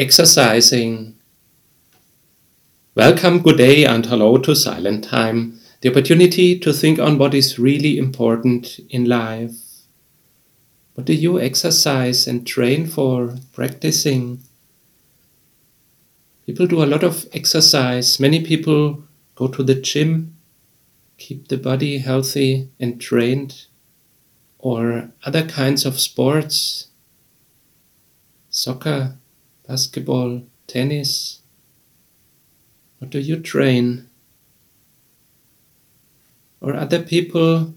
exercising. Welcome, good day, and hello to Silent Time, the opportunity to think on what is really important in life. What do you exercise and train for, practicing? People do a lot of exercise. Many people go to the gym, keep the body healthy and trained, or other kinds of sports, soccer, basketball, tennis? What do you train? Or other people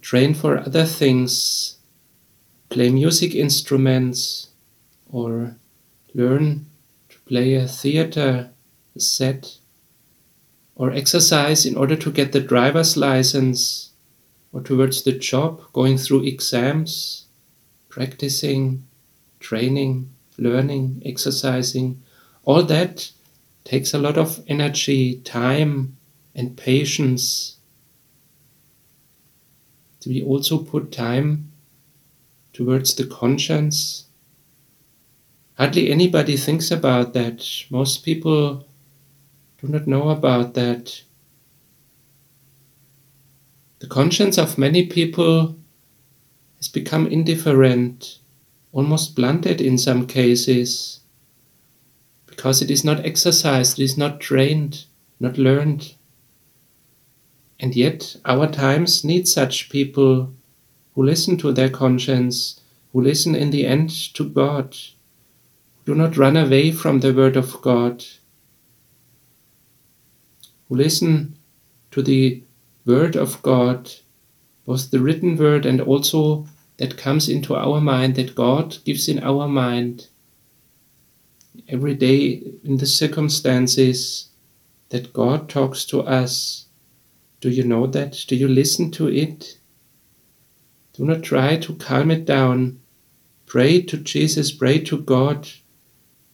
train for other things, play music instruments, or learn to play a theater set, or exercise in order to get the driver's license, or towards the job, going through exams, practicing, training learning, exercising, all that takes a lot of energy, time, and patience. Do we also put time towards the conscience? Hardly anybody thinks about that. Most people do not know about that. The conscience of many people has become indifferent almost blunted in some cases, because it is not exercised, it is not trained, not learned. And yet, our times need such people who listen to their conscience, who listen in the end to God, who do not run away from the Word of God, who listen to the Word of God, both the written Word and also that comes into our mind, that God gives in our mind every day in the circumstances that God talks to us. Do you know that? Do you listen to it? Do not try to calm it down. Pray to Jesus, pray to God,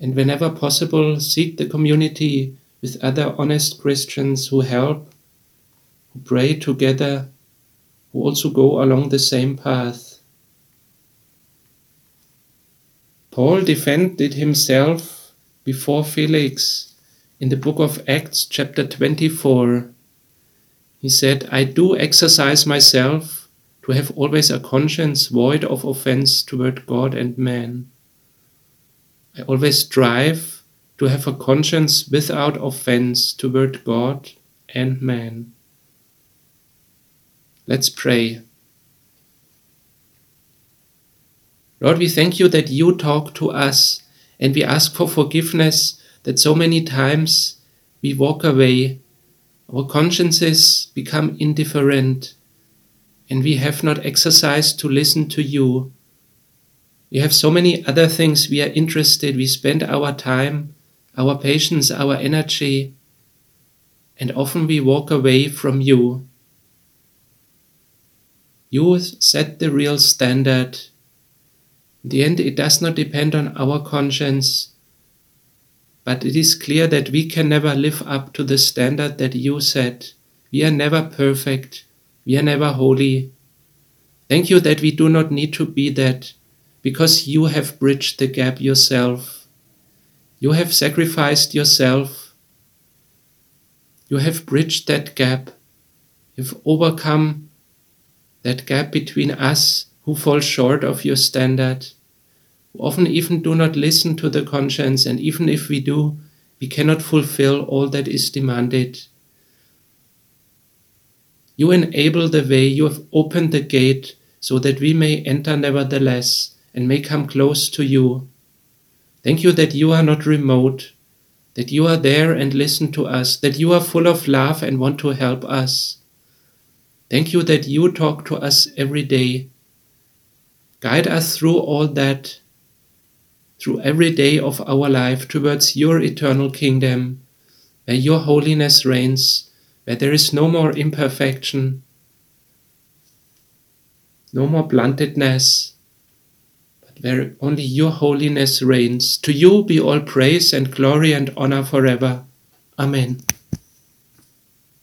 and whenever possible, seek the community with other honest Christians who help, who pray together, who also go along the same path. Paul defended himself before Felix in the book of Acts, chapter 24. He said, I do exercise myself to have always a conscience void of offense toward God and man. I always strive to have a conscience without offense toward God and man. Let's pray. Lord, we thank you that you talk to us and we ask for forgiveness that so many times we walk away, our consciences become indifferent, and we have not exercised to listen to you. We have so many other things we are interested, we spend our time, our patience, our energy, and often we walk away from you. You set the real standard in the end, it does not depend on our conscience, but it is clear that we can never live up to the standard that you set. We are never perfect, we are never holy. Thank you that we do not need to be that, because you have bridged the gap yourself. You have sacrificed yourself. You have bridged that gap. You've overcome that gap between us who fall short of your standard, who often even do not listen to the conscience, and even if we do, we cannot fulfill all that is demanded. You enable the way, you have opened the gate so that we may enter nevertheless and may come close to you. Thank you that you are not remote, that you are there and listen to us, that you are full of love and want to help us. Thank you that you talk to us every day Guide us through all that, through every day of our life towards your eternal kingdom, where your holiness reigns, where there is no more imperfection, no more bluntedness, but where only your holiness reigns. To you be all praise and glory and honor forever. Amen.